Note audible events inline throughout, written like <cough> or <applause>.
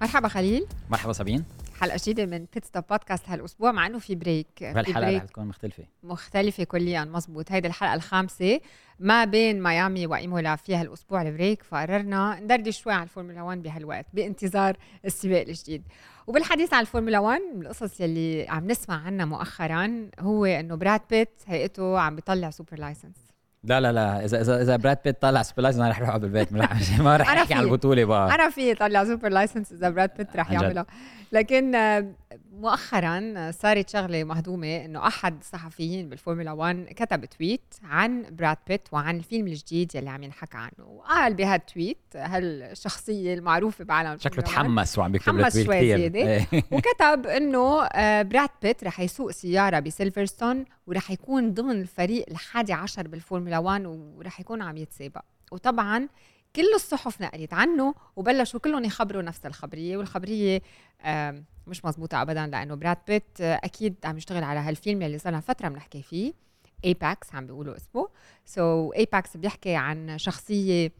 مرحبا خليل. مرحبا صابين حلقة جديدة من Pit Stop Podcast هالأسبوع مع إنه في break هالحلقة رح تكون مختلفة. مختلفة كليا مزبوط. هيدي الحلقة الخامسة ما بين ميامي وإيمولا فيها الأسبوع ال break فقررنا ندردش شوي على الفورمولا 1 بهالوقت بانتظار السباق الجديد. وبالحديث عن الفورمولا 1 من القصص يلي عم نسمع عنها مؤخرا هو إنه براد بيت هيئته عم بيطلع super license لا لا لا. إذا إذا إذا براد بيت طلع super license أنا رح أروح بالبيت ما رح <laughs> أحكي على البطولة بقى. أنا في طلع super license إذا براد بيت رح يعملها لكن مؤخرا صارت شغلة مهضومة إنه أحد الصحفيين بالفورمولا 1 كتب tweet عن براد بيت وعن الفيلم الجديد يلي عم ينحكى عنه وقال بهال tweet هالشخصيه المعروفة بعالم شكله تحمس وعم بيكتب تحمس شوي زيادة. إيه. <laughs> وكتب إنه آه، براد بيت رح يسوق سيارة بسيلفرستون ورح يكون ضمن الفريق الحادي عشر بالفورمولا 1 ورح يكون عم يتسابق. وطبعا كل الصحف نقلت عنه وبلشوا كلهم يخبروا نفس الخبرية والخبرية مش مزبوطة ابدا لأنه براد بيت أكيد عم يشتغل على هالفيلم اللي صار فترة بنحكي فيه Apex عم بيقولوا اسمه. so, Apex بيحكي عن شخصية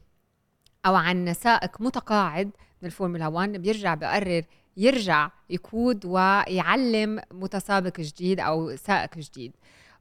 أو عن سائق متقاعد من الفورمولا 1 بيرجع بقرر يرجع يقود ويعلم متسابق جديد أو سائق جديد.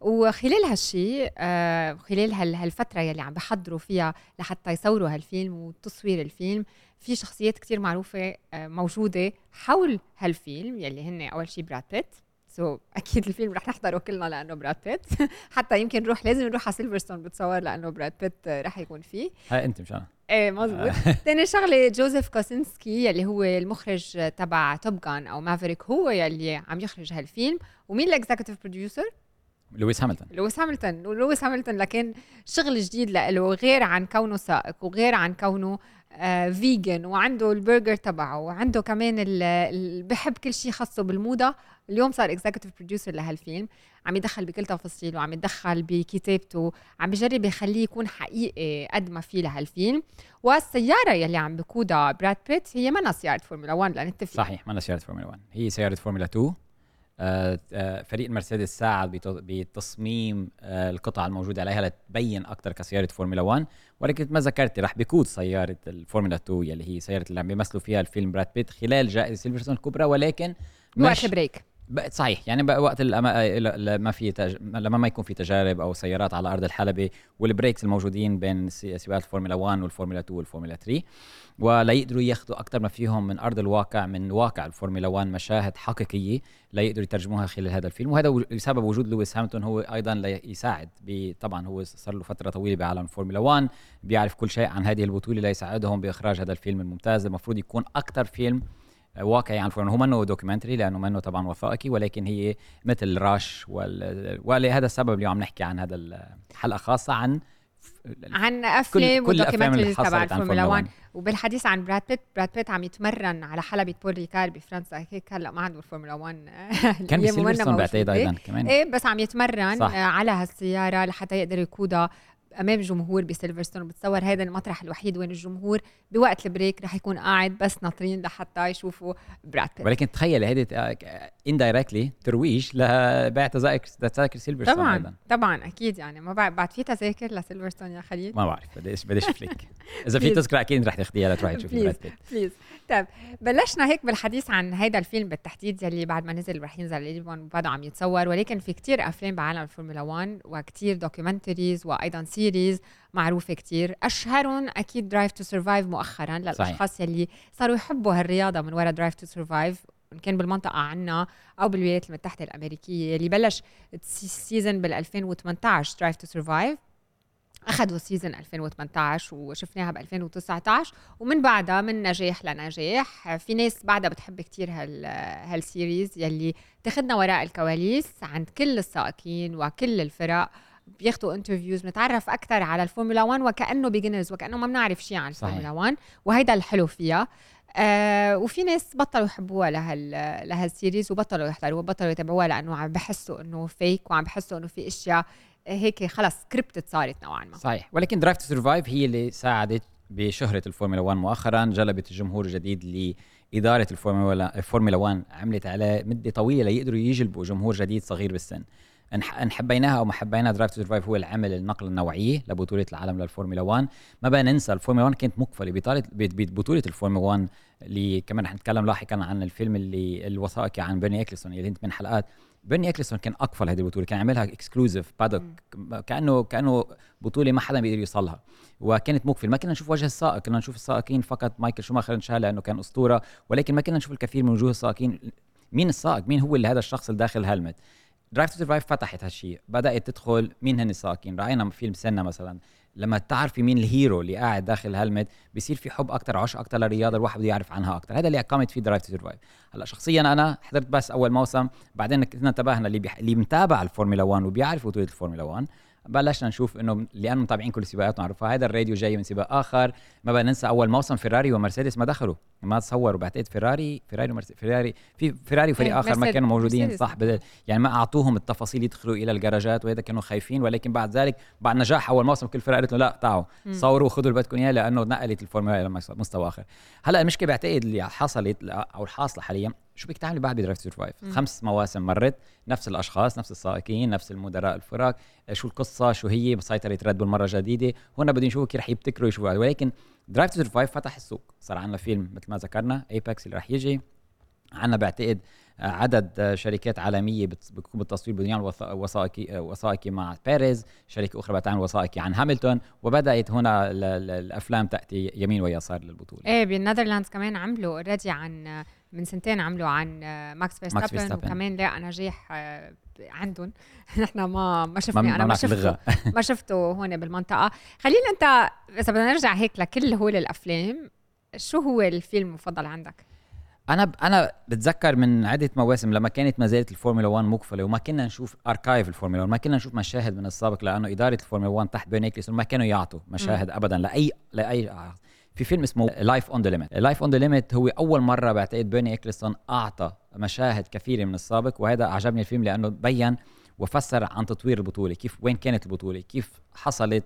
وخلال هالشيء آه خلال هالفترة يلي عم بحضروا فيها لحتى يصوروا هالفيلم وتصوير الفيلم في شخصيات كتير معروفة آه موجودة حول هالفيلم يلي هن أول شيء براد بيت so, أكيد الفيلم رح نحضره كلنا لأنه براد بيت <laughs> حتى يمكن نروح لازم نروح على سيلفرستون بتصور لأنه براد بيت رح يكون فيه. هاي أنت مش أنا إيه مزبوط ثاني <laughs> شغلة جوزيف كوسنسكي يلي هو المخرج تبع Top Gun أو Maverick هو يلي عم يخرج هالفيلم. ومين ال executive producer لويس هاملتون. لويس هاملتون. ولويس هاملتون لكن شغل جديد له غير عن كونه سائق وغير عن كونه آه vegan وعنده البرجر تبعه وعنده كمان ال بحب كل شيء خاصه بالموضة. اليوم صار executive producer لهالفيلم. عم يدخل بكل تفاصيله وعم يتدخل بكتابته عم بجرب يخليه يكون حقيقي قد ما في لهالفيلم. والسيارة يلي عم بقودها براد بيت هي منا سيارة فورمولا 1 لنتفق. صحيح منا سيارة فورمولا 1 هي سيارة فورمولا 2 آه، آه، فريق مرسيدس ساعد بتصميم آه، القطع الموجودة عليها لتبين أكثر كسيارة فورمولا 1 ولكن ما ذكرتي رح بيقود سيارة الفورمولا 2 يلي هي سيارة اللي عم بيمثلوا فيها الفيلم براد بيت خلال جائزة سيلفرستون الكبرى ولكن وقت break صحيح يعني بقى وقت لما في تج... لما ما يكون في تجارب أو سيارات على أرض الحلبة وال breaks الموجودين بين سباقات الفورمولا 1 والفورمولا 2 والفورمولا 3 وليقدروا ياخذوا أكثر ما فيهم من أرض الواقع من واقع الفورمولا 1 مشاهد حقيقية ليقدروا يترجموها خلال هذا الفيلم. وهذا بسبب وجود لويس هاملتون هو أيضا ليساعد طبعا هو صار له فترة طويلة بعالم الفورمولا 1 بيعرف كل شيء عن هذه البطولة ليساعدهم بإخراج هذا الفيلم الممتاز. المفروض يكون أكثر فيلم واقعي عن الفورمولا هو منه documentary لأنه منه طبعا وثائقي ولكن هي مثل Rush وال... ولهذا السبب اليوم عم نحكي عن هذا الحلقة خاصة عن عن أفلام و documentary تبع الفورمولا 1 وبالحديث عن براد بيت براد بيت عم يتمرن على حلبة بول ريكار بفرنسا. هيك هلأ ما عنده الفورمولا 1 <laughs> كان بسيلفرستون بعتقد أيضا كمان. إيه بس عم يتمرن صح. على هالسيارة لحتى يقدر يقودها أمام جمهور بسيلفرستون بتصور هذا المطرح الوحيد وين الجمهور بوقت ال break رح يكون قاعد بس ناطرين لحتى يشوفوا براد بيت. ولكن تخيل هيدي indirectly ترويج لبيع تذاكر تذاكر سيلفرستون طبعا أيضا. طبعا أكيد يعني. ما بعرف بعد في تذاكر لسيلفرستون يا خليل؟ ما بعرف بدي بدي <laughs> أشوف لك إذا في تذكرة أكيد رح تاخذيها لتروحي تشوفي براد بيت. please طيب بلشنا هيك بالحديث عن هذا الفيلم بالتحديد يلي بعد ما نزل رح ينزل لليبون وبعده عم يتصور. ولكن في كتير أفلام بعالم الفورمولا 1 وكتير documentaries وأيضا series معروفة كتير. أشهرهم أكيد Drive to Survive مؤخرا للأشخاص صحيح. يلي صاروا يحبوا هالرياضة من وراء Drive to Survive إن كان بالمنطقة عنا أو بالولايات المتحدة الأمريكية اللي بلش ال season بال 2018 Drive to Survive أخذوا season 2018 وشفناها ب 2019 ومن بعدها من نجاح لنجاح. في ناس بعدها بتحب كتير هال هال series يلي تاخذنا وراء الكواليس عند كل السائقين وكل الفرق. بياخذوا interviews بنتعرف أكثر على الفورمولا 1 وكأنه beginners وكأنه ما بنعرف شيء عن الفورمولا 1 وهيدا الحلو فيها. آه وفي ناس بطلوا يحبوها لهال لهال series وبطلوا يحضروها وبطلوا يتابعوها لأنه عم بحسوا إنه fake وعم بحسوا إنه في أشياء هيك خلص scripted صارت نوعا ما. صحيح. ولكن Drive to Survive هي اللي ساعدت بشهرة الفورمولا 1 مؤخرا جلبت الجمهور الجديد لإدارة الفورمولا الفورمولا 1 عملت على مدة طويلة ليقدروا يجلبوا جمهور جديد صغير بالسن. إن حبيناها أو ما حبيناها Drive to Survive هو العمل النقل النوعية لبطولة العالم للفورمولا 1 ما بقى ننسى الفورمولا 1 كانت مقفلة. بطولة بطولة الفورمولا 1 اللي كمان رح نتكلم لاحقا عن الفيلم اللي الوثائقي عن بيرني اكلستون اللي انت من حلقات. بيرني اكلستون كان أقفل هذه البطولة. كان عاملها exclusive paddock كأنه كأنه بطولة ما حدا بيقدر يوصلها. وكانت مقفل ما كنا نشوف وجه السائق كنا نشوف السائقين فقط. مايكل شوماخر انشال لأنه كان أسطورة. ولكن ما كنا نشوف الكثير من وجوه السائقين. مين السائق؟ مين هو اللي هذا الشخص اللي داخل ال helmet؟ Drive to Survive فتحت هالشيء بدأت تدخل مين هن السائقين رأينا فيلم سينا مثلا. لما تعرفي مين ال hero اللي قاعد داخل ال helmet بصير في حب أكثر عشق أكثر للرياضة الواحد بده يعرف عنها أكثر هذا اللي قامت فيه Drive to Survive هلأ شخصيا أنا حضرت بس أول موسم بعدين كنا انتبهنا اللي بيح... اللي متابع الفورمولا 1 وبيعرف بطولة الفورمولا 1 بلشنا نشوف إنه لأنه متابعين كل السباقات ونعرفها. هذا الراديو جاي من سباق آخر. ما بقى ننسى أول موسم فيراري ومرسيدس ما دخلوا. ما تصوروا بعتقد فيراري فيراري فيراري في فيراري وفريق إيه آخر ما كانوا موجودين مرسيدس. صح بدل يعني ما أعطوهم التفاصيل يدخلوا إلى الجراجات وهذا كانوا خايفين. ولكن بعد ذلك بعد نجاح أول موسم كل فرقة قالت له لا تعالوا صوروا خذوا اللي بدكم إياه لأنه نقلت الفورمولا إلى مستوى آخر. هلأ المشكلة بعتقد اللي حصلت أو الحاصلة حاليا شو بدك تعملي بعد ب Drive Survive خمس مواسم مرت نفس الأشخاص نفس السائقين نفس المدراء الفرق شو القصة؟ شو هي؟ مسيطرة ريد بول مرة جديدة. هون بدهم يشوفوا كيف رح يبتكروا يشوفوا ولكن Drive to Survive فتح السوق. صار عندنا فيلم مثل ما ذكرنا Apex اللي رح يجي. عندنا بعتقد عدد شركات عالمية بتقوم بالتصوير بدهم وثائقي وثائقي مع بيريز شركة أخرى بتعمل وثائقي عن هاملتون وبدأت هنا الأفلام تأتي يمين ويسار للبطولة. إيه بال Netherlands كمان عملوا already عن من سنتين عملوا عن ماكس فيرستابن وكمان لاقى نجاح آه، عندهم. <laughs> نحن ما ما شفني أنا ما شفته. <laughs> ما شفته هون بالمنطقة. خلينا أنت إذا بدنا نرجع هيك لكل هول الأفلام شو هو الفيلم المفضل عندك؟ أنا أنا بتذكر من عدة مواسم لما كانت ما زالت الفورمولا 1 مقفلة وما كنا نشوف archive الفورمولا 1 ما كنا نشوف مشاهد من السابق لأنه إدارة الفورمولا 1 تحت بيرني اكلستون ما كانوا يعطوا مشاهد ابدا لأي لأي في فيلم اسمه Life on the Limit Life on the Limit هو أول مرة بعتقد بيرني اكلستون أعطى مشاهد كثيرة من السابق وهذا أعجبني الفيلم لأنه بين وفسر عن تطوير البطولة كيف وين كانت البطولة كيف حصلت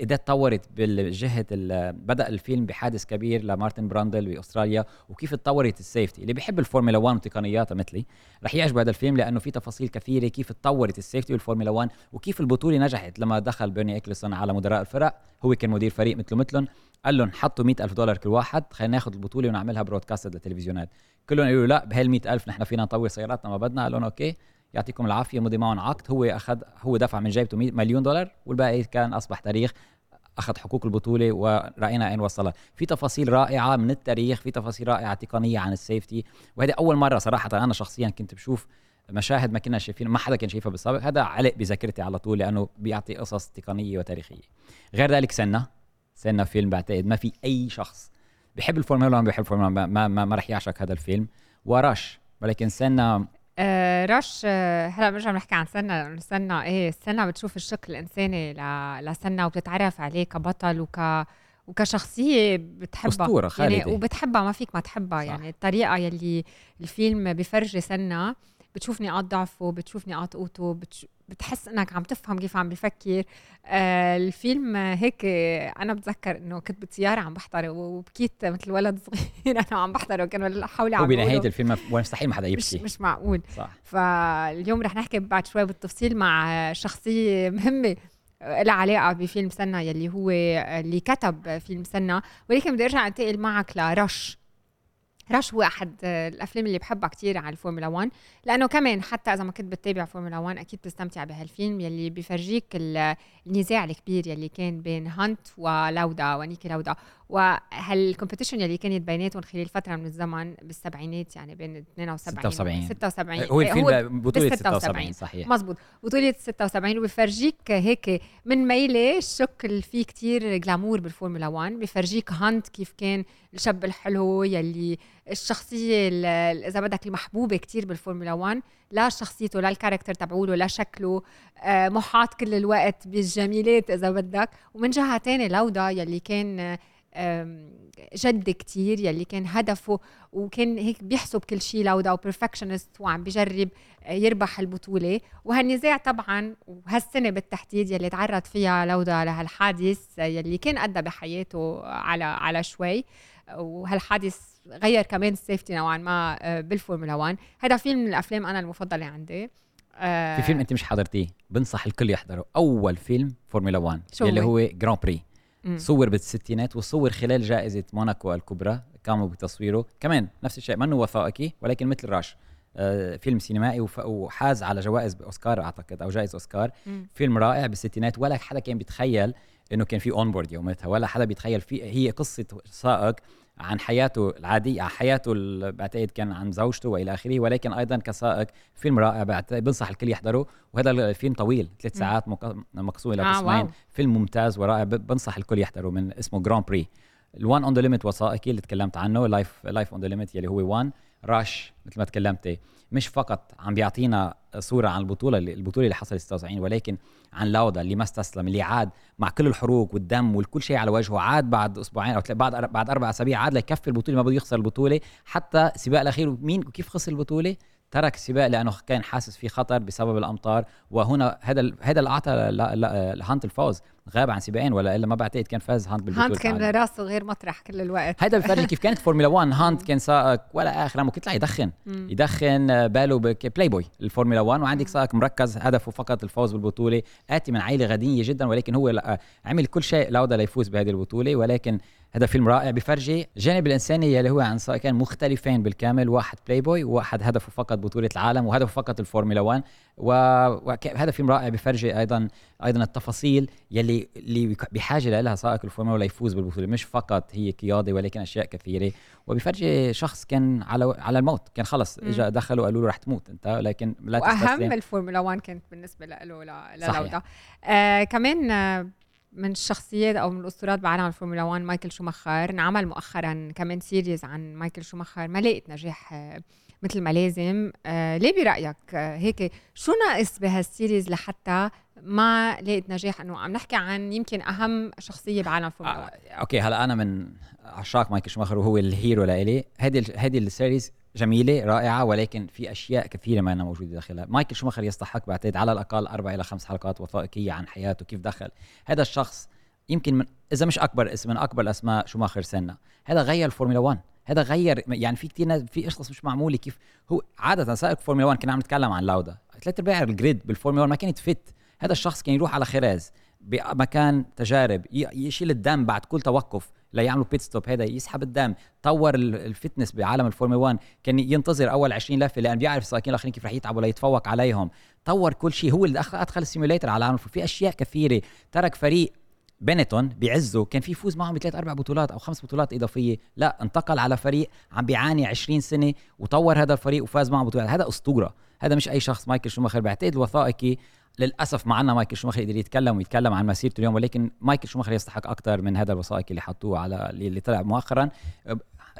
قد تطورت بالجهة بدأ الفيلم بحادث كبير لمارتن براندل بأستراليا وكيف تطورت ال safety اللي بيحب الفورمولا 1 وتقنياتها مثلي رح يعجبه هذا الفيلم لأنه في تفاصيل كثيرة كيف تطورت ال safety والفورمولا 1 وكيف البطولة نجحت. لما دخل بيرني اكلستون على مدراء الفرق هو كان مدير فريق مثله مثلهم قال لهم حطوا مئة ألف دولار كل واحد خلينا ناخذ البطولة ونعملها broadcast للتلفزيونات. كلهم قالوا لا بهال مئة ألف نحن فينا نطور سياراتنا ما بدنا قال لهم okay. يعطيكم العافية مضي معهم عقد. هو أخذ هو دفع من جيبته مليون دولار والباقي كان أصبح تاريخ أخذ حقوق البطولة ورأينا أين وصلها في تفاصيل رائعة من التاريخ في تفاصيل رائعة تقنيه عن ال safety وهذه أول مرة صراحة أنا شخصيا كنت بشوف مشاهد ما كنا شايفين ما حدا كان شايفها بالسابق هذا علق بذاكرتي على طول لأنه بيعطي قصص تقنية وتاريخية. غير ذلك سينا سينا فيلم بعتقد. ما في أي شخص بحب الفورمولا 1 بحب الفورمولا ما ما, ما رح يعشق هذا الفيلم. وراش ولكن سينا آه رش آه هلا بنرجع بنحكي عن سينا لأنه سينا إيه سينا بتشوف الشق الإنساني لسينا وبتتعرف عليه كبطل وك وكشخصية بتحبها. أسطورة خالدة. يعني وبتحبها ما فيك ما تحبها. صح. يعني الطريقة يلي الفيلم بفرجي سينا بتشوف نقاط ضعفه بتشوف نقاط قوته بتش... بتحس إنك عم تفهم كيف عم بفكر. آه الفيلم هيك أنا بتذكر إنه كنت بسياره عم بحضره وبكيت مثل ولد صغير <laughs> أنا عم بحضره كان حولي عم وبنهايه الفيلم مستحيل ما حدا يبكي. مش, مش معقول. صح. فاليوم رح نحكي بعد شوي بالتفصيل مع شخصية مهمة لها علاقة بفيلم سينا يلي هو اللي كتب فيلم سينا. ولكن بدي أرجع أنتقل معك لرش. رش هو أحد الأفلام اللي بحبها كثير على الفورمولا 1 لأنه كمان حتى إذا ما كنت بتتابع فورمولا 1 أكيد بتستمتع بهالفيلم يلي بفرجيك النزاع الكبير يلي كان بين هانت ولاودا ونيكي لاودا. وهال competition يلي كانت بيناتهم خلال فترة من الزمن بالسبعينات يعني بين 72 76 76 هو الفيلم بطولة 76 صحيح. مزبوط بطولة 76 وبفرجيك هيك من ميلة الشق اللي فيه كتير glamour بالفورمولا 1 بفرجيك هانت كيف كان الشاب الحلو يلي الشخصية إذا بدك المحبوبة كتير بالفورمولا 1 لا شخصيته لا ال character تبعوله لا شكله. آه، محاط كل الوقت بالجميلات إذا بدك. ومن جهة تانية لودا يلي كان جد كتير يلي كان هدفه وكان هيك بيحسب كل شيء لودا و perfectionist وعم بجرب آه، يربح البطولة. وهالنزاع طبعا وهالسنة بالتحديد يلي تعرض فيها لودا لهالحادث يلي كان أودى بحياته على على شوي. وهالحادث غير كمان ال safety نوعا ما آه، بالفورمولا 1 هذا فيلم من الأفلام أنا المفضلة عندي. آه في فيلم أنت مش حضرتيه بنصح الكل يحضره. أول فيلم فورمولا 1 شو اللي هو؟ هو Grand Prix مم. صور بالستينات وصور خلال جائزة موناكو الكبرى قاموا بتصويره كمان نفس الشيء منه وثائقي ولكن مثل راش آه فيلم سينمائي وحاز على جوائز بأوسكار أعتقد أو جائزة أوسكار مم. فيلم رائع بالستينات ولا حدا كان بيتخيل إنه كان في on board يومتها ولا حدا بيتخيل في هي قصة سائق عن حياته العادية عن حياته بعتقد كان عن زوجته وإلى آخره ولكن أيضا كسائق فيلم رائع بعتقد بنصح الكل يحضره وهذا الفيلم طويل ثلاث. ساعات مق- مقسوم إلى آه، قسمين. فيلم ممتاز ورائع بنصح الكل يحضره من اسمه Grand Prix ال one on the limit وثائقي اللي تكلمت عنه life life on the limit يلي هو one راش مثل ما تكلمتي مش فقط عم بيعطينا صورة عن البطولة اللي البطولة اللي حصلت 76 ولكن عن لاودا اللي ما استسلم اللي عاد مع كل الحروق والدم والكل شيء على وجهه عاد بعد أسبوعين أو بعد بعد أربع أسابيع عاد ليكفي البطولة ما بده يخسر البطولة. حتى السباق الأخير مين وكيف خسر البطولة؟ ترك السباق لأنه كان حاسس في خطر بسبب الأمطار. وهنا هذا هذا اللي اعطى لهانت الفوز. غاب عن سباقين ولا إلا ما بعتقد كان فاز هانت بالبطولة هانت كان العالم. راسه غير مطرح كل الوقت. هيدا بفرجي كيف كانت فورمولا 1 <laughs> هانت كان سائق ولا آخر ممكن يطلع يدخن. مم. يدخن آه، باله بلاي بوي الفورمولا 1 وعندك سائق مركز هدفه فقط الفوز بالبطولة. آتي من عائلة غنيه جدا ولكن هو لا- عمل كل شيء لاودا ليفوز بهذه البطولة. ولكن هذا فيلم رائع بفرجي الجانب الانساني يلي هو عن سائقين مختلفين بالكامل واحد بلاي بوي وواحد هدفه فقط بطولة العالم وهدفه فقط الفورمولا 1 وهذا فيلم رائع بفرجي أيضا أيضا التفاصيل يلي اللي بحاجة لها سائق الفورمولا ليفوز بالبطولة. مش فقط هي قيادة ولكن أشياء كثيرة. وبفرجي شخص كان على على الموت. كان خلص. اجى دخلوا قالوا له رح تموت أنت لكن لا وأهم الفورمولا 1 كانت بالنسبة له ل- صحيح. للودا آه كمان من الشخصيات أو من الأسطورات بعالم الفورمولا 1 مايكل شوماخر. انعمل مؤخرا كمان series عن مايكل شوماخر. ما لقيت نجاح آه مثل ما لازم. آه ليه برأيك؟ آه هيك شو ناقص بهال series لحتى ما لقيت نجاح؟ إنه عم نحكي عن يمكن أهم شخصية بعالم الفورمولا 1 آه، أوكي هلا أنا من عشاق مايكل شوماخر وهو ال hero لإلي. هذه هذه ال series جميلة رائعة ولكن في أشياء كثيرة منا موجودة داخلها. مايكل شوماخر يستحق بعتقد على الأقل أربع إلى خمس حلقات وثائقية عن حياته كيف دخل. هذا الشخص يمكن من إذا مش أكبر اسم من أكبر الاسماء شوماخر سينا. هذا غير الفورمولا 1 هذا غير يعني في كثير ناس في قصص مش معمولة كيف هو عادة سائق فورمولا 1 كنا عم نتكلم عن لاودا ثلاث أرباع الجريد بالفورمولا 1 ما كانت فت هذا الشخص كان يروح على خراز. بمكان تجارب يشيل الدم بعد كل توقف ليعملوا بيت ستوب هذا يسحب الدم طور ال- الفتنس بعالم الفورمولا 1 كان ينتظر أول 20 لفة لأن بيعرف السائقين الآخرين كيف رح يتعبوا ليتفوق عليهم. طور كل شيء هو اللي أدخل السيموليتر على العالم في أشياء كثيرة. ترك فريق بنتون بعزه. كان في يفوز معهم بثلاث أربع بطولات أو خمس بطولات إضافية. لا انتقل على فريق عم بيعاني 20 سنة وطور هذا الفريق وفاز معه بطولات. هذا أسطورة. هذا مش أي شخص مايكل شوماخر بعتقد الوثائقي للأسف ما عنا مايكل شوماخر يقدر يتكلم ويتكلم عن مسيرته اليوم ولكن مايكل شوماخر يستحق أكثر من هذا الوثائقي اللي حطوه على اللي طلع مؤخرا.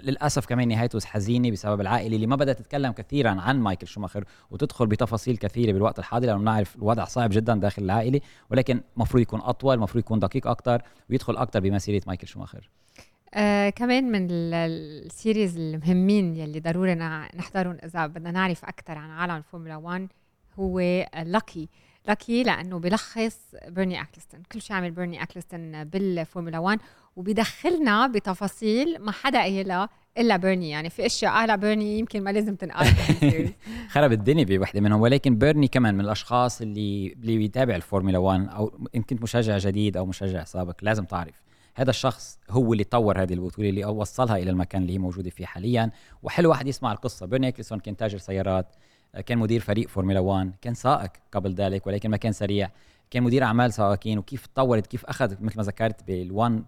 للأسف كمان نهايته حزينه بسبب العائلة اللي ما بدها تتكلم كثيرا عن مايكل شوماخر وتدخل بتفاصيل كثيرة بالوقت الحاضر لأنه بنعرف الوضع صعب جدا داخل العائلة ولكن المفروض يكون أطول المفروض يكون دقيق أكثر ويدخل أكثر بمسيرة مايكل شوماخر. آه كمان من ال- series المهمين يلي ضروري نحضرهم إذا بدنا نعرف أكثر عن عالم الفورمولا 1 هو Lucky Lucky لأنه بلخص بيرني اكلستون كل شيء عمل بيرني اكلستون بالفورمولا 1 وبيدخلنا بتفاصيل ما حدا قايلها إلا بيرني يعني في أشياء قالها بيرني يمكن ما لازم تنقال. <laughs> خرب الدنيا بوحده منهم. ولكن بيرني كمان من الأشخاص اللي اللي بيتابع الفورمولا 1 أو ان كنت مشجع جديد أو مشجع سابق لازم تعرف. هذا الشخص هو اللي طور هذه البطولة اللي وصلها إلى المكان اللي هي موجودة فيه حاليا. وحلو واحد يسمع القصة. بيرني اكلسون كان تاجر سيارات. كان مدير فريق فورمولا 1 كان سائق قبل ذلك ولكن ما كان سريع. كان مدير أعمال سائقين وكيف تطورت كيف اخذ مثل ما ذكرت بال1 آه،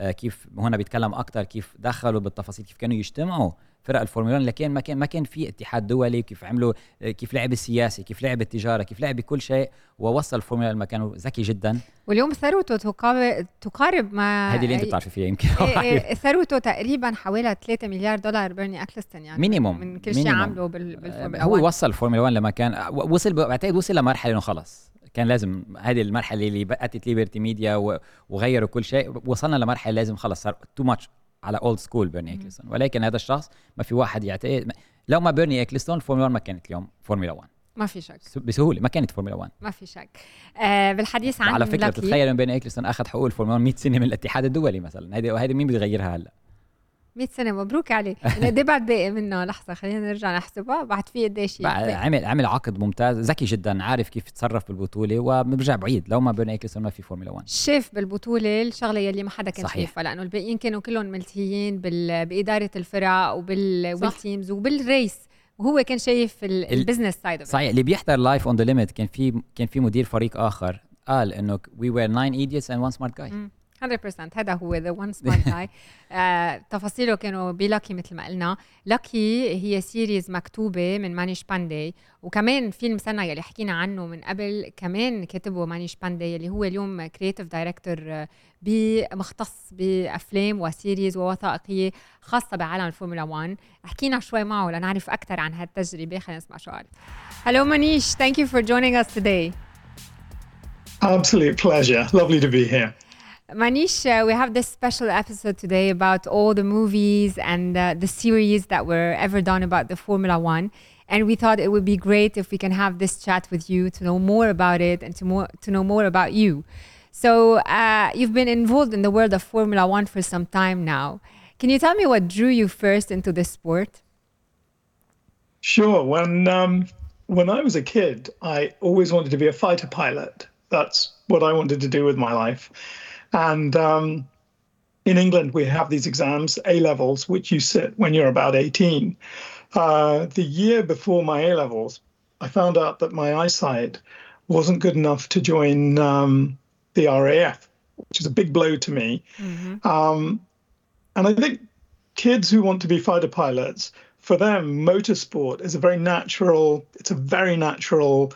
كيف هنا بيتكلم أكثر كيف دخلوا بالتفاصيل كيف كانوا يجتمعوا فرق الفورمولا 1 لكن ما كان ما كان في اتحاد دولي كيف عملوا آه، كيف لعب السياسي كيف لعب التجارة كيف لعب كل شيء ووصل الفورمولا لمكانه ذكي جدا. واليوم ثروته تقارب تقارب ما هذه اللي أنت بتعرفي فيها يمكن. إيه إيه <laughs> ثروته تقريبا حوالي 3 مليار دولار بيرني اكلستون يعني minimum من كل شيء. عمله بال- بالفورمولا هو 1 وصل الفورمولا 1 لما كان وصل بعتقد وصل لمرحلة إنه خلص. كان لازم هذه المرحلة اللي اتت ليبرتي ميديا وغيروا كل شيء. وصلنا لمرحلة لازم خلص صار too much على old school بيرني اكلستون ولكن هذا الشخص ما في واحد يعتقد لو ما بيرني اكلستون الفورمولا 1 ما كانت اليوم فورمولا 1 ما في شك. بسهولة ما كانت فورمولا 1 ما في شك. آه بالحديث عن على فكرة بتتخيل ان بيرني اكلستون أخذ حقوق الفورمولا 1 100 سنة من الاتحاد الدولي مثلا. هذه هذه مين بده يغيرها هلأ؟ 100 سنة مبروك عليه قد <laughs> بعد باقي منه. لحظة خلينا نرجع نحسبها. بعد في قديش عمل عمل عقد ممتاز. ذكي جدا عارف كيف يتصرف بالبطولة وبرجع بعيد. لو ما بيرني إيكلسون ما في فورمولا 1 شاف بالبطولة الشغلة يلي ما حدا كان صحيح. شايفها. لأنه الباقيين كانوا كلهم ملتهيين بال... بإدارة الفرق وبال teams وبال race وهو كان شايف ال business side صحيح. اللي بيحضر Life on the Limit كان في كان في مدير فريق آخر قال إنه we were nine idiots and one smart guy 100% هذا هو the one smart guy تفاصيله كانوا ب Lucky مثل ما قلنا. Lucky هي series مكتوبة من مانيش باندي وكمان فيلم سنة يلي حكينا عنه من قبل كمان كتبه مانيش باندي اللي هو اليوم creative director مختص بأفلام و series ووثائقية خاصة بعالم الفورمولا 1 حكينا شوي معه لنعرف أكثر عن هالتجربة. خلينا نسمع شو قال. Hello Manish, thank you for joining us today. Absolute pleasure. Lovely to be here. Manish, uh, we have this special episode today about all the movies and uh, the series that were ever done about the Formula One. And we thought it would be great if we can have this chat with you to know more about it and to, more, to know more about you. So, uh, you've been involved in the world of Formula One for some time now. Can you tell me what drew you first into this sport? Sure. When, um, when I was a kid, I always wanted to be a fighter pilot. That's what I wanted to do with my life and um, in England, we have these exams, A levels, which you sit when you're about 18. Uh, the year before my A levels, I found out that my eyesight wasn't good enough to join um, the RAF, which is a big blow to me. Mm-hmm. Um, and I think kids who want to be fighter pilots, for them, motorsport is a very natural. It's a very natural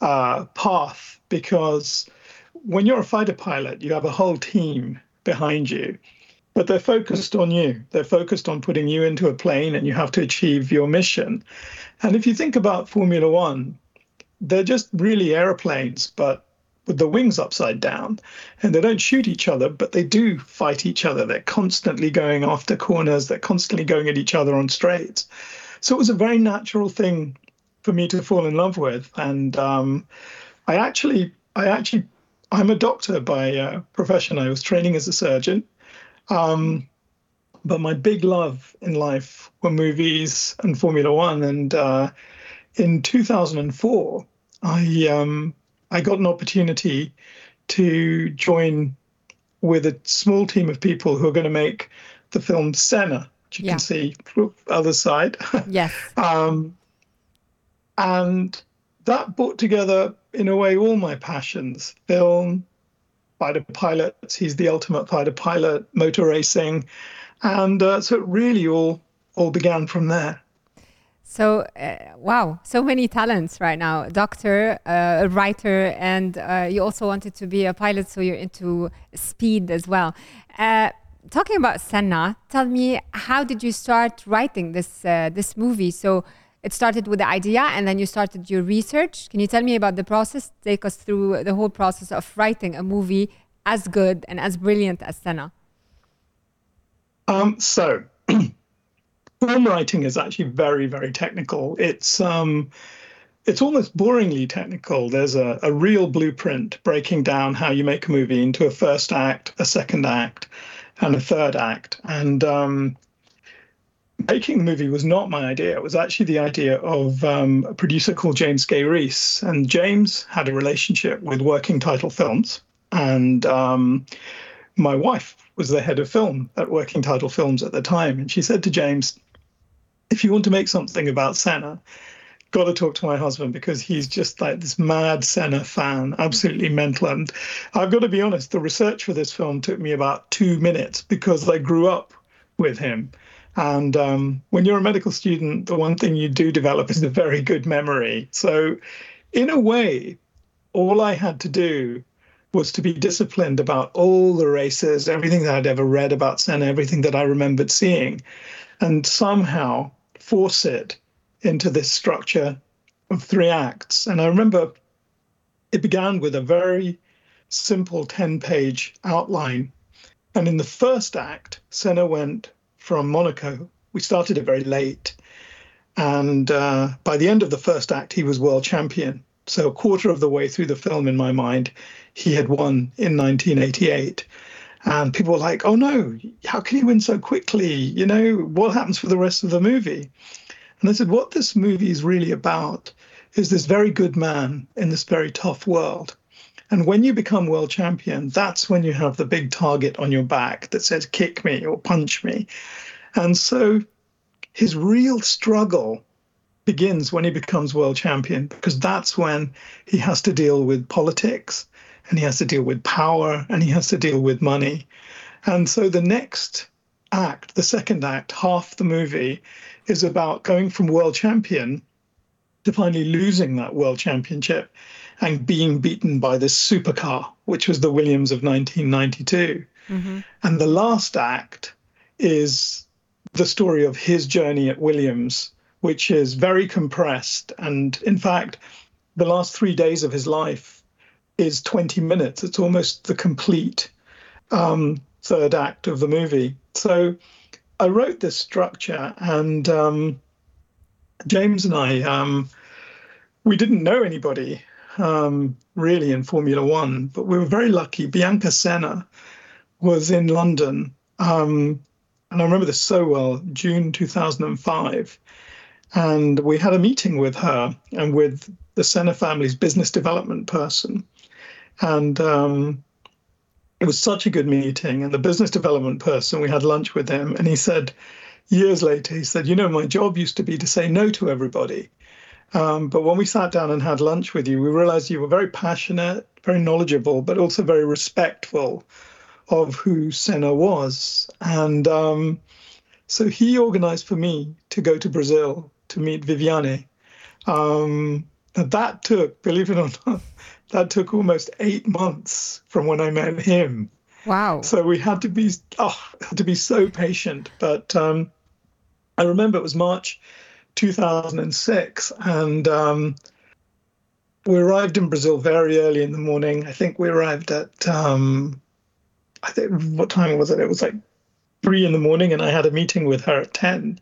uh, path because when you're a fighter pilot, you have a whole team behind you, but they're focused on you. They're focused on putting you into a plane and you have to achieve your mission. And if you think about Formula One, they're just really airplanes, but with the wings upside down. And they don't shoot each other, but they do fight each other. They're constantly going after corners, they're constantly going at each other on straights. So it was a very natural thing for me to fall in love with. And um, I actually I actually I'm a doctor by uh, profession. I was training as a surgeon. Um, but my big love in life were movies and Formula One. And uh, in 2004, I um, I got an opportunity to join with a small team of people who are going to make the film Senna, which you yeah. can see other side. <laughs> Yes. um, and that brought together, in a way, all my passions film, fighter pilots. He's the ultimate fighter pilot, motor racing. And uh, so it really all, all began from there. So, uh, wow, so many talents right now. Doctor, uh, a writer, and uh, you also wanted to be a pilot, so you're into speed as well. Uh, talking about Senna, tell me, how did you start writing this uh, this movie? So, it started with the idea and then you started your research. Can you tell me about the process? Take us through the whole process of writing a movie as good and as brilliant as Senna. Um, so, <clears throat> film writing is actually very, very technical. It's um, it's almost boringly technical. There's a, a real blueprint breaking down how you make a movie into a first act, a second act, and a third act. And um, making the movie was not my idea. It was actually the idea of um, a producer called James Gay Reese. And James had a relationship with Working Title Films. And um, my wife was the head of film at Working Title Films at the time. And she said to James, if you want to make something about Senna, got to talk to my husband because he's just like this mad Senna fan, absolutely mental. And I've got to be honest, the research for this film took me about two minutes because I grew up with him. And um, when you're a medical student, the one thing you do develop is a very good memory. So, in a way, all I had to do was to be disciplined about all the races, everything that I'd ever read about Senna, everything that I remembered seeing, and somehow force it into this structure of three acts. And I remember it began with a very simple 10 page outline. And in the first act, Senna went from Monaco. We started it very late. And uh, by the end of the first act, he was world champion. So, a quarter of the way through the film, in my mind, he had won in 1988. And people were like, oh no, how can he win so quickly? You know, what happens for the rest of the movie? And I said, what this movie is really about is this very good man in this very tough world. And when you become world champion, that's when you have the big target on your back that says, kick me or punch me. And so his real struggle begins when he becomes world champion, because that's when he has to deal with politics and he has to deal with power and he has to deal with money. And so the next act, the second act, half the movie, is about going from world champion to finally losing that world championship and being beaten by this supercar, which was the Williams of 1992. Mm-hmm. And the last act is the story of his journey at Williams, which is very compressed. And in fact, the last three days of his life is 20 minutes. It's almost the complete um, third act of the movie. So I wrote this structure, and um, James and I, um, we didn't know anybody um, really in Formula One, but we were very lucky. Bianca Senna was in London, um, and I remember this so well, June 2005. And we had a meeting with her and with the Senna family's business development person. And um, it was such a good meeting. And the business development person, we had lunch with him, and he said, years later, he said, You know, my job used to be to say no to everybody. Um, but when we sat down and had lunch with you, we realized you were very passionate, very knowledgeable, but also very respectful of who Senna was. And um, so he organized for me to go to Brazil to meet Viviane. Um, that took, believe it or not, <laughs> that took almost eight months from when I met him. Wow. So we had to be oh, had to be so patient. But um, I remember it was March 2006, and um, we arrived in Brazil very early in the morning. I think we arrived at um, I think what time was it? It was like three in the morning, and I had a meeting with her at ten.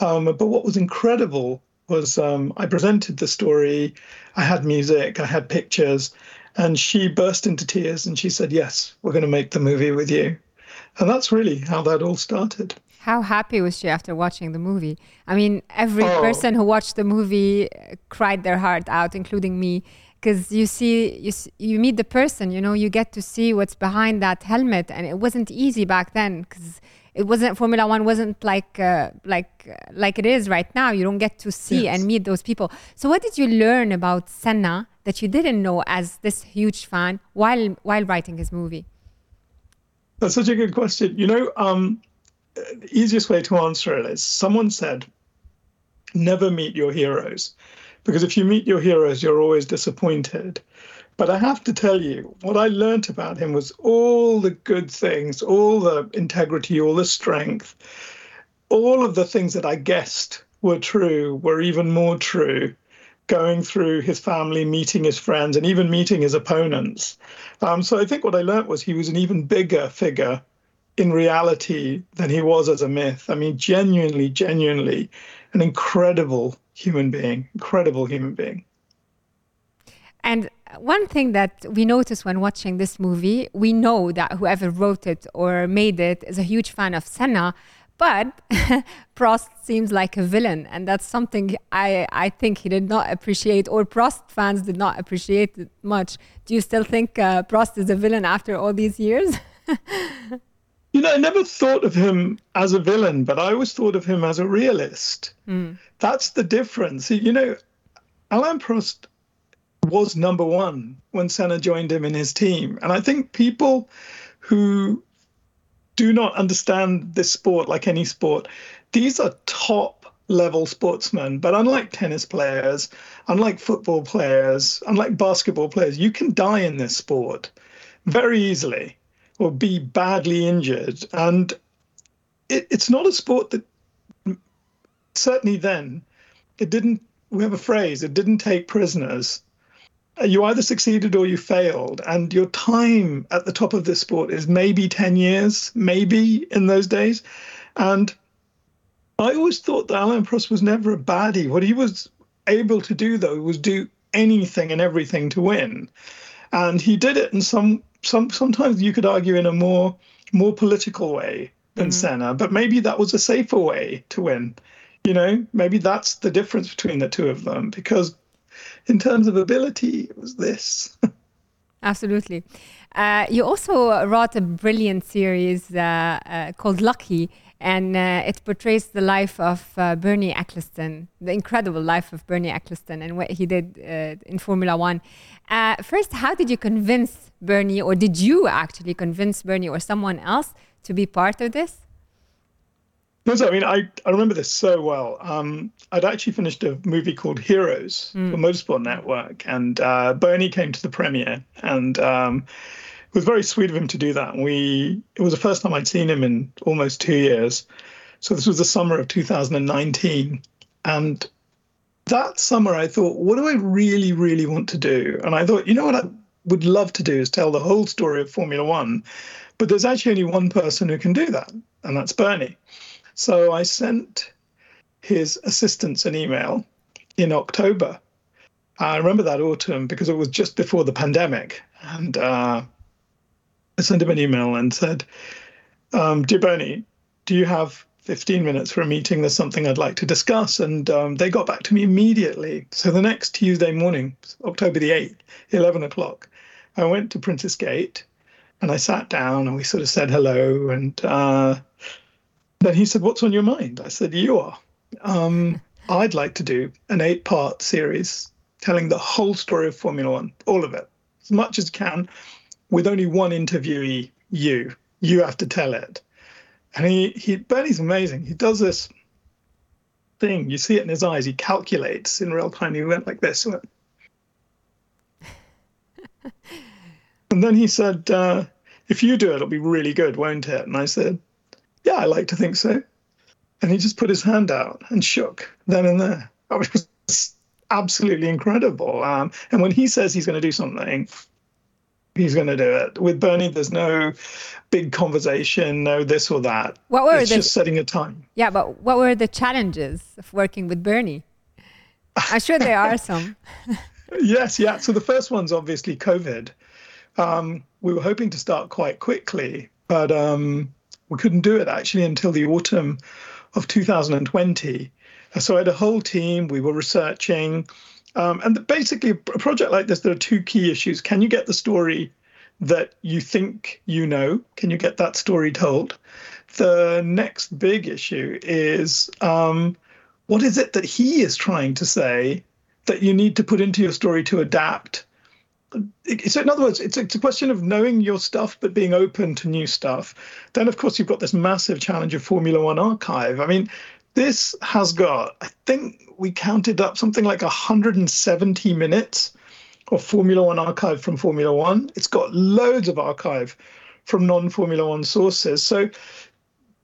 Um, but what was incredible was um, I presented the story, I had music, I had pictures, and she burst into tears and she said, Yes, we're going to make the movie with you. And that's really how that all started. How happy was she after watching the movie? I mean, every oh. person who watched the movie cried their heart out, including me, because you see, you you meet the person, you know, you get to see what's behind that helmet, and it wasn't easy back then because it wasn't Formula One wasn't like uh, like uh, like it is right now. You don't get to see yes. and meet those people. So what did you learn about Senna that you didn't know as this huge fan while while writing his movie? That's such a good question. You know, um, the easiest way to answer it is someone said, "Never meet your heroes," because if you meet your heroes, you're always disappointed. But I have to tell you, what I learnt about him was all the good things, all the integrity, all the strength, all of the things that I guessed were true were even more true going through his family, meeting his friends, and even meeting his opponents. Um, so I think what I learnt was he was an even bigger figure in reality than he was as a myth. I mean, genuinely, genuinely an incredible human being, incredible human being. And one thing that we notice when watching this movie, we know that whoever wrote it or made it is a huge fan of Senna, but <laughs> Prost seems like a villain, and that's something I, I think he did not appreciate, or Prost fans did not appreciate it much. Do you still think uh, Prost is a villain after all these years? <laughs> you know, I never thought of him as a villain, but I always thought of him as a realist. Mm. That's the difference. You know, Alain Prost was number one when Senna joined him in his team. And I think people who do not understand this sport like any sport, these are top level sportsmen. But unlike tennis players, unlike football players, unlike basketball players, you can die in this sport very easily or be badly injured. And it, it's not a sport that, certainly then, it didn't, we have a phrase, it didn't take prisoners uh, you either succeeded or you failed. And your time at the top of this sport is maybe 10 years, maybe in those days. And I always thought that Alan Prost was never a baddie. What he was able to do, though, was do anything and everything to win. and he did it in some some sometimes you could argue in a more more political way than Senna, but maybe that was a safer way to win. You know, maybe that's the difference between the two of them because in terms of ability, it was this. <laughs> Absolutely. Uh, you also wrote a brilliant series uh, uh, called Lucky, and uh, it portrays the life of uh, Bernie Eccleston, the incredible life of Bernie Eccleston, and what he did uh, in Formula One. first, how did you convince Bernie, or did you actually convince Bernie or someone else to be part of this? No, I mean, I, I remember this so well. Um, I'd actually finished a movie called Heroes mm. for Motorsport Network, and uh, Bernie came to the premiere, and um, it was very sweet of him to do that. We it was the first time I'd seen him in almost two years, so this was the summer of 2019, and that summer I thought, what do I really, really want to do? And I thought, you know what I would love to do is tell the whole story of Formula One, but there's actually only one person who can do that, and that's Bernie. So I sent his assistants an email in October. I remember that autumn because it was just before the pandemic. And uh, I sent him an email and said, um, Dear Bernie, do you have 15 minutes for a meeting? There's something I'd like to discuss. And um, they got back to me immediately. So the next Tuesday morning, October the 8th, 11 o'clock, I went to Princess Gate and I sat down and we sort of said hello. And uh, then he said, What's on your mind? I said, You are. Um, I'd like to do an eight part series telling the whole story of Formula One, all of it, as much as can, with only one interviewee, you. You have to tell it. And he, he Bernie's amazing. He does this thing. You see it in his eyes. He calculates in real time. He went like this. <laughs> And then he said, uh, if you do it, it'll be really good, won't it? And I said, yeah, I like to think so. And he just put his hand out and shook then and there. It was <laughs> absolutely incredible. Um, and when he says he's going to do something, he's going to do it. With Bernie, there's no big conversation, no this or that. What were it's the, just setting a time. Yeah, but what were the challenges of working with Bernie? <laughs> I'm sure there are some. yes, yeah. So the first one's obviously COVID. Um, we were hoping to start quite quickly, but um, we couldn't do it actually until the autumn of 2020. So I had a whole team. We were researching. Um, and basically, a project like this, there are two key issues. Can you get the story that you think you know? Can you get that story told? The next big issue is um, what is it that he is trying to say that you need to put into your story to adapt so in other words it's, it's a question of knowing your stuff but being open to new stuff then of course you've got this massive challenge of formula one archive i mean this has got i think we counted up something like 170 minutes of formula one archive from formula one. It's got loads of archive from non-formula one sources. So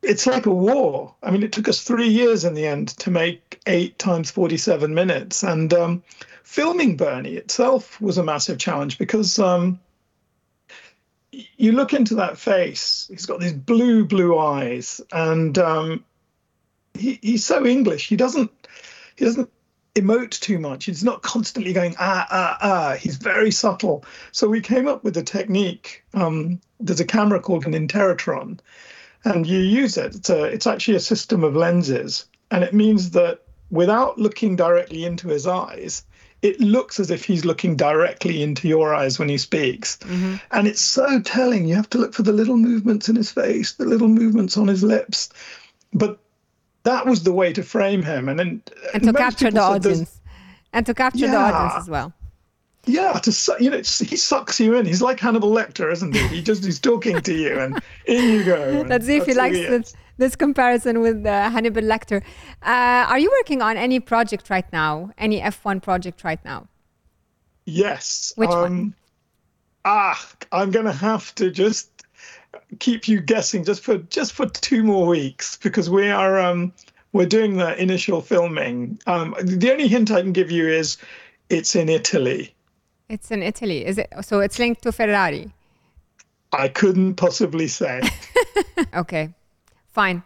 it's like a war. I mean it took us three years in the end to make eight times 47 minutes. And um, filming Bernie itself was a massive challenge because um, you look into that face, he's got these blue, blue eyes, and um, he, he's so English. He doesn't he doesn't emote too much. He's not constantly going ah ah ah. He's very subtle. So we came up with a technique. Um, there's a camera called an Interrotron, and you use it. It's a, it's actually a system of lenses, and it means that without looking directly into his eyes, it looks as if he's looking directly into your eyes when he speaks. Mm-hmm. And it's so telling. You have to look for the little movements in his face, the little movements on his lips. But that was the way to frame him. And then and to capture the audience. And to capture yeah. the audience as well. Yeah, to you know, he sucks you in. He's like Hannibal Lecter, isn't he? He just he's talking to you, and in you go. <laughs> Let's see if he likes it this comparison with uh, Hannibal Lecter. Uh, are you working on any project right now? Any F1 project right now? Yes. Which um, one? Ah, I'm going to have to just keep you guessing just for just for two more weeks because we are um, we're doing the initial filming. Um, the only hint I can give you is it's in Italy. It's in Italy. Is it? So it's linked to Ferrari. I couldn't possibly say. <laughs> okay. Fine.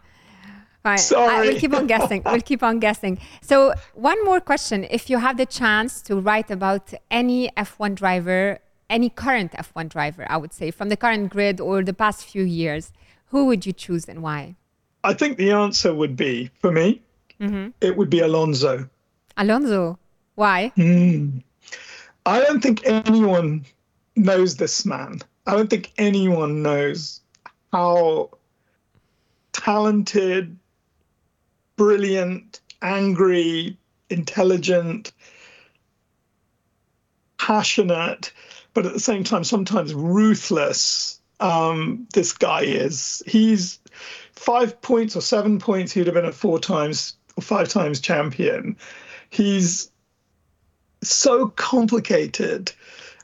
Fine. Sorry. I, we'll keep on guessing. we'll keep on guessing. So, one more question. If you have the chance to write about any F1 driver any current F1 driver, I would say, from the current grid or the past few years, who would you choose and why? I think the answer would be, for me, mm-hmm. it would be Alonso. Alonso. Why? Hmm. I don't think anyone knows this man. I don't think anyone knows how talented, brilliant, angry, intelligent, passionate, but at the same time, sometimes ruthless. Um, this guy is. He's five points or seven points. He'd have been a four times or five times champion. He's so complicated.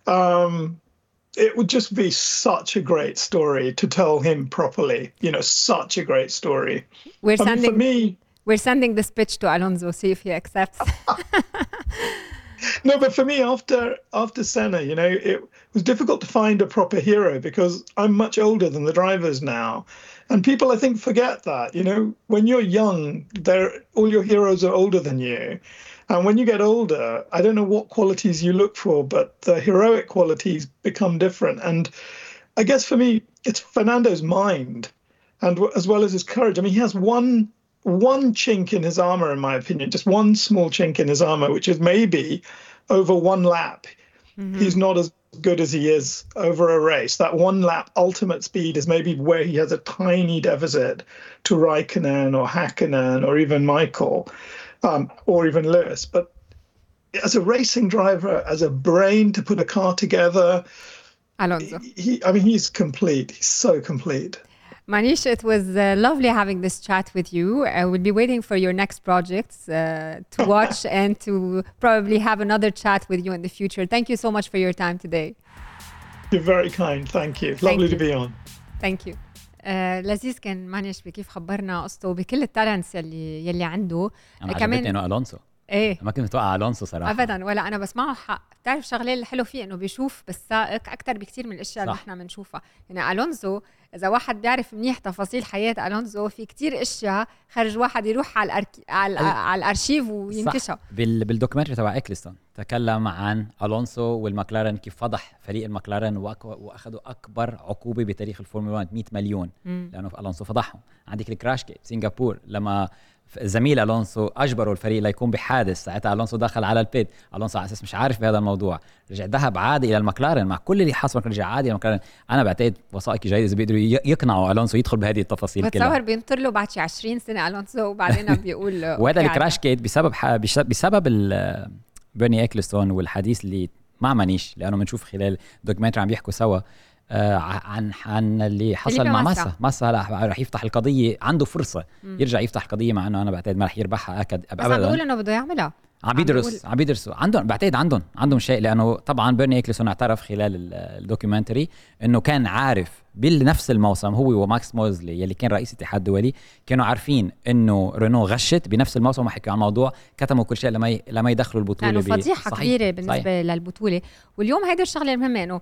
Um, it would just be such a great story to tell him properly. You know, such a great story. We're I mean, sending for me, we're sending this pitch to Alonso, see if he accepts. <laughs> no, but for me, after after Senna, you know, it was difficult to find a proper hero because I'm much older than the drivers now, and people I think forget that. You know, when you're young, they're all your heroes are older than you, and when you get older, I don't know what qualities you look for, but the heroic qualities become different. And I guess for me, it's Fernando's mind, and as well as his courage. I mean, he has one one chink in his armor, in my opinion, just one small chink in his armor, which is maybe over one lap. He's not as good as he is over a race. That one lap ultimate speed is maybe where he has a tiny deficit to Raikkonen or Hakkinen or even Michael um, or even Lewis. But as a racing driver, as a brain to put a car together, Alonso. he, I mean, he's complete. He's so complete. Manish, it was uh, lovely having this chat with you. Uh, we'll be waiting for your next projects uh, to watch <laughs> and to probably have another chat with you in the future. Thank you so much for your time today. You're very kind. Thank you. Lovely you. to be on. ثانك يو لذيذ كان مانيش بكيف خبرنا قصته بكل التالنتس يلي يلي عنده انا عجبتني انه الونسو إيه. ما كنت متوقع الونسو صراحة. ابدا. ولا أنا بسمعه حق بتعرف الشغله الحلو فيه إنه بيشوف بالسائق أكثر بكثير من الأشياء اللي صح. نحن بنشوفها يعني الونزو إذا واحد بيعرف منيح تفاصيل حياة الونزو في كتير أشياء خرج واحد يروح على الأرك... على, على الأرشيف وينكشف. بال... بال documentary تبع إكليستون تكلم عن ألونسو والمكلارن كيف فضح فريق المكلارن وأك... وأخذوا أكبر عقوبة بتاريخ الفورمولا 1 100 مليون. مم. لأنه ألونسو فضحهم. عندك ال Crashgate سنغافور لما زميل ألونسو اجبروا الفريق ليكون بحادث. ساعتها ألونسو دخل على البيت. ألونسو على أساس مش عارف بهذا الموضوع. رجع ذهب عادي إلى المكلارن مع كل اللي حصل رجع عادي إلى المكلارن أنا بعتقد وثائقي جيد إذا بيقدروا يقنعوا ألونسو يدخل بهذه التفاصيل كلها. بتصور بينطر له بعد شي 20 سنة ألونسو وبعدين بيقول <laughs> وهذا أوكي، الكراش كيت بسبب ح... بسبب بيرني إكلستون والحديث اللي مع مانيش لأنه بنشوف خلال documentary عم بيحكوا سوا. آه، عن عن اللي حصل مع ماسا. ماسا هلا رح يفتح القضية عنده فرصة يرجع يفتح القضية مع إنه أنا بعتقد ما رح يربحها اكد بس عم بيقول ابدا إنه بده يعملها عم بيدرس عم بيدرسوا عندهم بعتقد عندهم عندهم شيء لأنه طبعا بيرني اكلسون اعترف خلال ال- ال documentary إنه كان عارف بنفس الموسم هو وماكس موزلي يلي كان رئيس الاتحاد الدولي كانوا عارفين إنه رينو غشت بنفس الموسم وحكوا عن الموضوع كتموا كل شيء لما. لما يدخلوا البطولة لأنه ب- فضيحة صحيح، كبيرة صحيح. بالنسبة للبطولة واليوم هيدي الشغلة المهمة إنه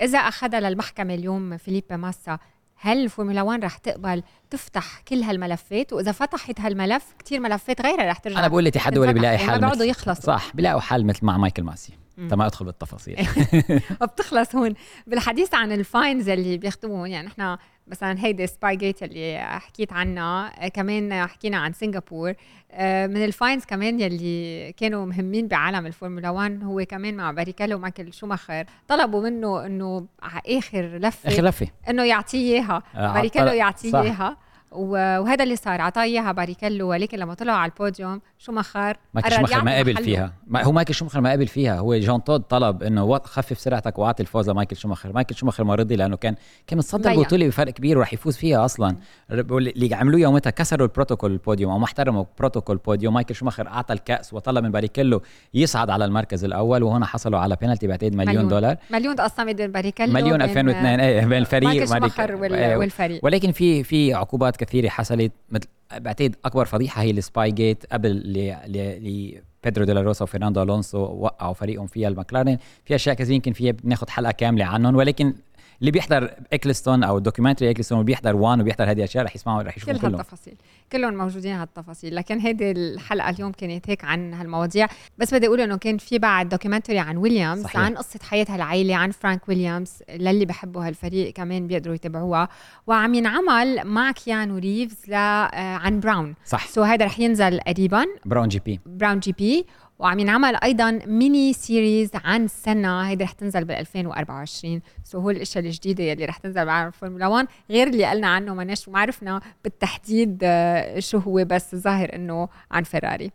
إذا اخذها للمحكمة اليوم فيليبي ماسا هل الفورمولا 1 رح تقبل تفتح كل هالملفات؟ وإذا فتحت هالملف كتير ملفات غيرها رح ترجع أنا بقول الاتحاد الدولي. بيلاقي يعني حل ما بيقعدوا يخلصوا صح بيلاقوا حل مثل مع مايكل ماسي. تما أدخل بالتفاصيل. <laughs> <laughs> وبتخلص هون. بالحديث عن ال fines اللي بياخذوهم يعني نحن مثلا هيدي Spygate اللي حكيت عنها آه، كمان حكينا عن سنغافور. آه، من ال fines كمان يلي كانوا مهمين بعالم الفورمولا 1 هو كمان مع باريكيلو ومايكل شوماخر طلبوا منه إنه على آخر لفة آخر لفة. إنه يعطيه إياها. آه، باريكيلو عطل- يعطيه. إياها. وهذا اللي صار. اعطاه اياها باريكيلو ولكن لما طلعوا على البوديوم شوماخر مايكل قرر شوماخر ما قبل. فيها. ما هو مايكل شوماخر ما قبل فيها. هو جون تود طلب إنه خفف سرعتك وأعطي الفوز لمايكل شوماخر. مايكل شوماخر ما رضي لأنه كان كان متصدر. البطوله بفرق كبير وراح يفوز فيها أصلا. اللي عملوه يومتها كسروا البروتوكول البوديوم أو ما احترموا بروتوكول البوديوم. مايكل شوماخر أعطى الكأس وطلب من باريكيلو يصعد على المركز الأول وهنا حصلوا على بينالتي بعتقد مليون, مليون. دولار. مليون تقسمت بين باريكيلو. مليون وبين- 2002 إيه بين الفريق مايكل وال- إيه، والفريق. ولكن في في عقوبات كثيرة حصلت مثل بعتقد أكبر فضيحة هي ال Spygate قبل ل بيدرو ديلا روسا وفرناندو ألونسو وقعوا فريقهم فيها المكلارين. في أشياء كثير يمكن فيها بناخذ حلقة كاملة عنهم ولكن اللي بيحضر اكلستون أو documentary اكلستون وبيحضر One وبيحضر هذه الأشياء رح يسمعوا رح يشوفوا كل كلهم. هالتفاصيل كلهم موجودين هالتفاصيل لكن هيدي الحلقة اليوم كانت هيك عن هالمواضيع. بس بدي أقول إنه كان في بعد documentary عن ويليامز صحيح. عن قصة حياه هالعائله عن فرانك ويليامز للي بحبوا هالفريق كمان بيقدروا يتابعوها. وعم ينعمل مع كيانو ريفز ل آه، عن براون صح. so هذا رح ينزل قريبا. Brawn GP Brawn GP وعم ينعمل أيضا mini series عن سنة هيدي رح تنزل بال 2024 so هو الإشياء الجديدة يلي رح تنزل بعد الفورمولا 1 غير اللي قلنا عنه ما ما عرفنا بالتحديد آه، شو هو بس ظاهر إنه عن فيراري.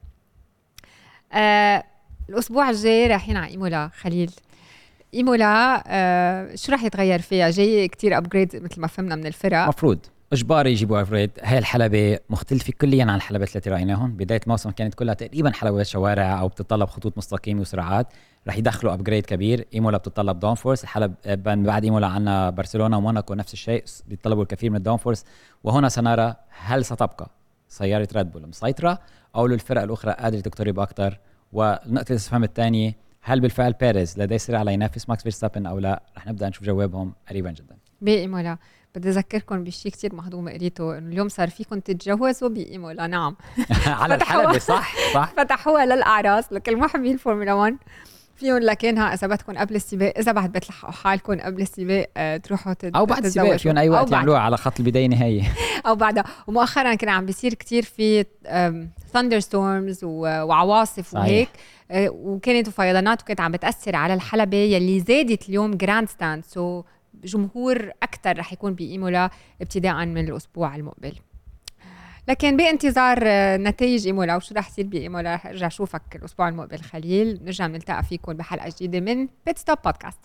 آه الأسبوع الجاي رايحين على إيمولا خليل. إيمولا آه شو رح يتغير فيها؟ جاي كتير upgrade مثل ما فهمنا من الفرق. مفروض. اجباري يجيبوا upgrade هاي الحلبة مختلفة كليا عن الحلبات التي رأيناهم. بداية الموسم كانت كلها تقريبا حلبات شوارع أو بتتطلب خطوط مستقيمة وسرعات رح يدخلوا upgrade كبير. إيمولا بتتطلب downforce الحلبة من بعد إيمولا عنا برشلونة وموناكو نفس الشيء. بيتطلبوا الكثير من ال downforce وهنا سنرى هل ستبقى سيارة ريد بول مسيطرة أو للفرق الأخرى قادرة تقترب أكثر والنقطة الاستفهام الثانية هل بالفعل بيريز لديه سرعة لينافس ماكس فيرستابن أو لا؟ رح نبدأ نشوف جوابهم قريبا جدا. بإيمولا. بدي أذكركم بشيء كتير مهضوم قريته إنه اليوم صار فيكم تتجوزوا بإيمولا نعم. <laughs> على الحلبة صح؟ صح. <laughs> فتحوها للأعراس لكل محبين الفورمولا 1 فيهم لكنها إذا بدكم قبل السباق إذا بعد بتلحقوا حالكم قبل السباق آه، تروحوا تت- أو بعد السباق. فيهم أي وقت يعملوها على خط البداية نهايه <laughs> أو بعدها. ومؤخرا كان عم بيصير كتير في thunderstorms وعواصف. وهيك. آه، وكانت فيضانات وكانت عم بتأثر على الحلبة يلي زادت اليوم grandstand so جمهور أكثر رح يكون بايمولا ابتداء من الأسبوع المقبل. لكن بانتظار نتائج ايمولا وشو رح يصير بايمولا رح ارجع اشوفك الأسبوع المقبل خليل. نرجع نلتقى فيكم بحلقة جديدة من بيت ستوب بودكاست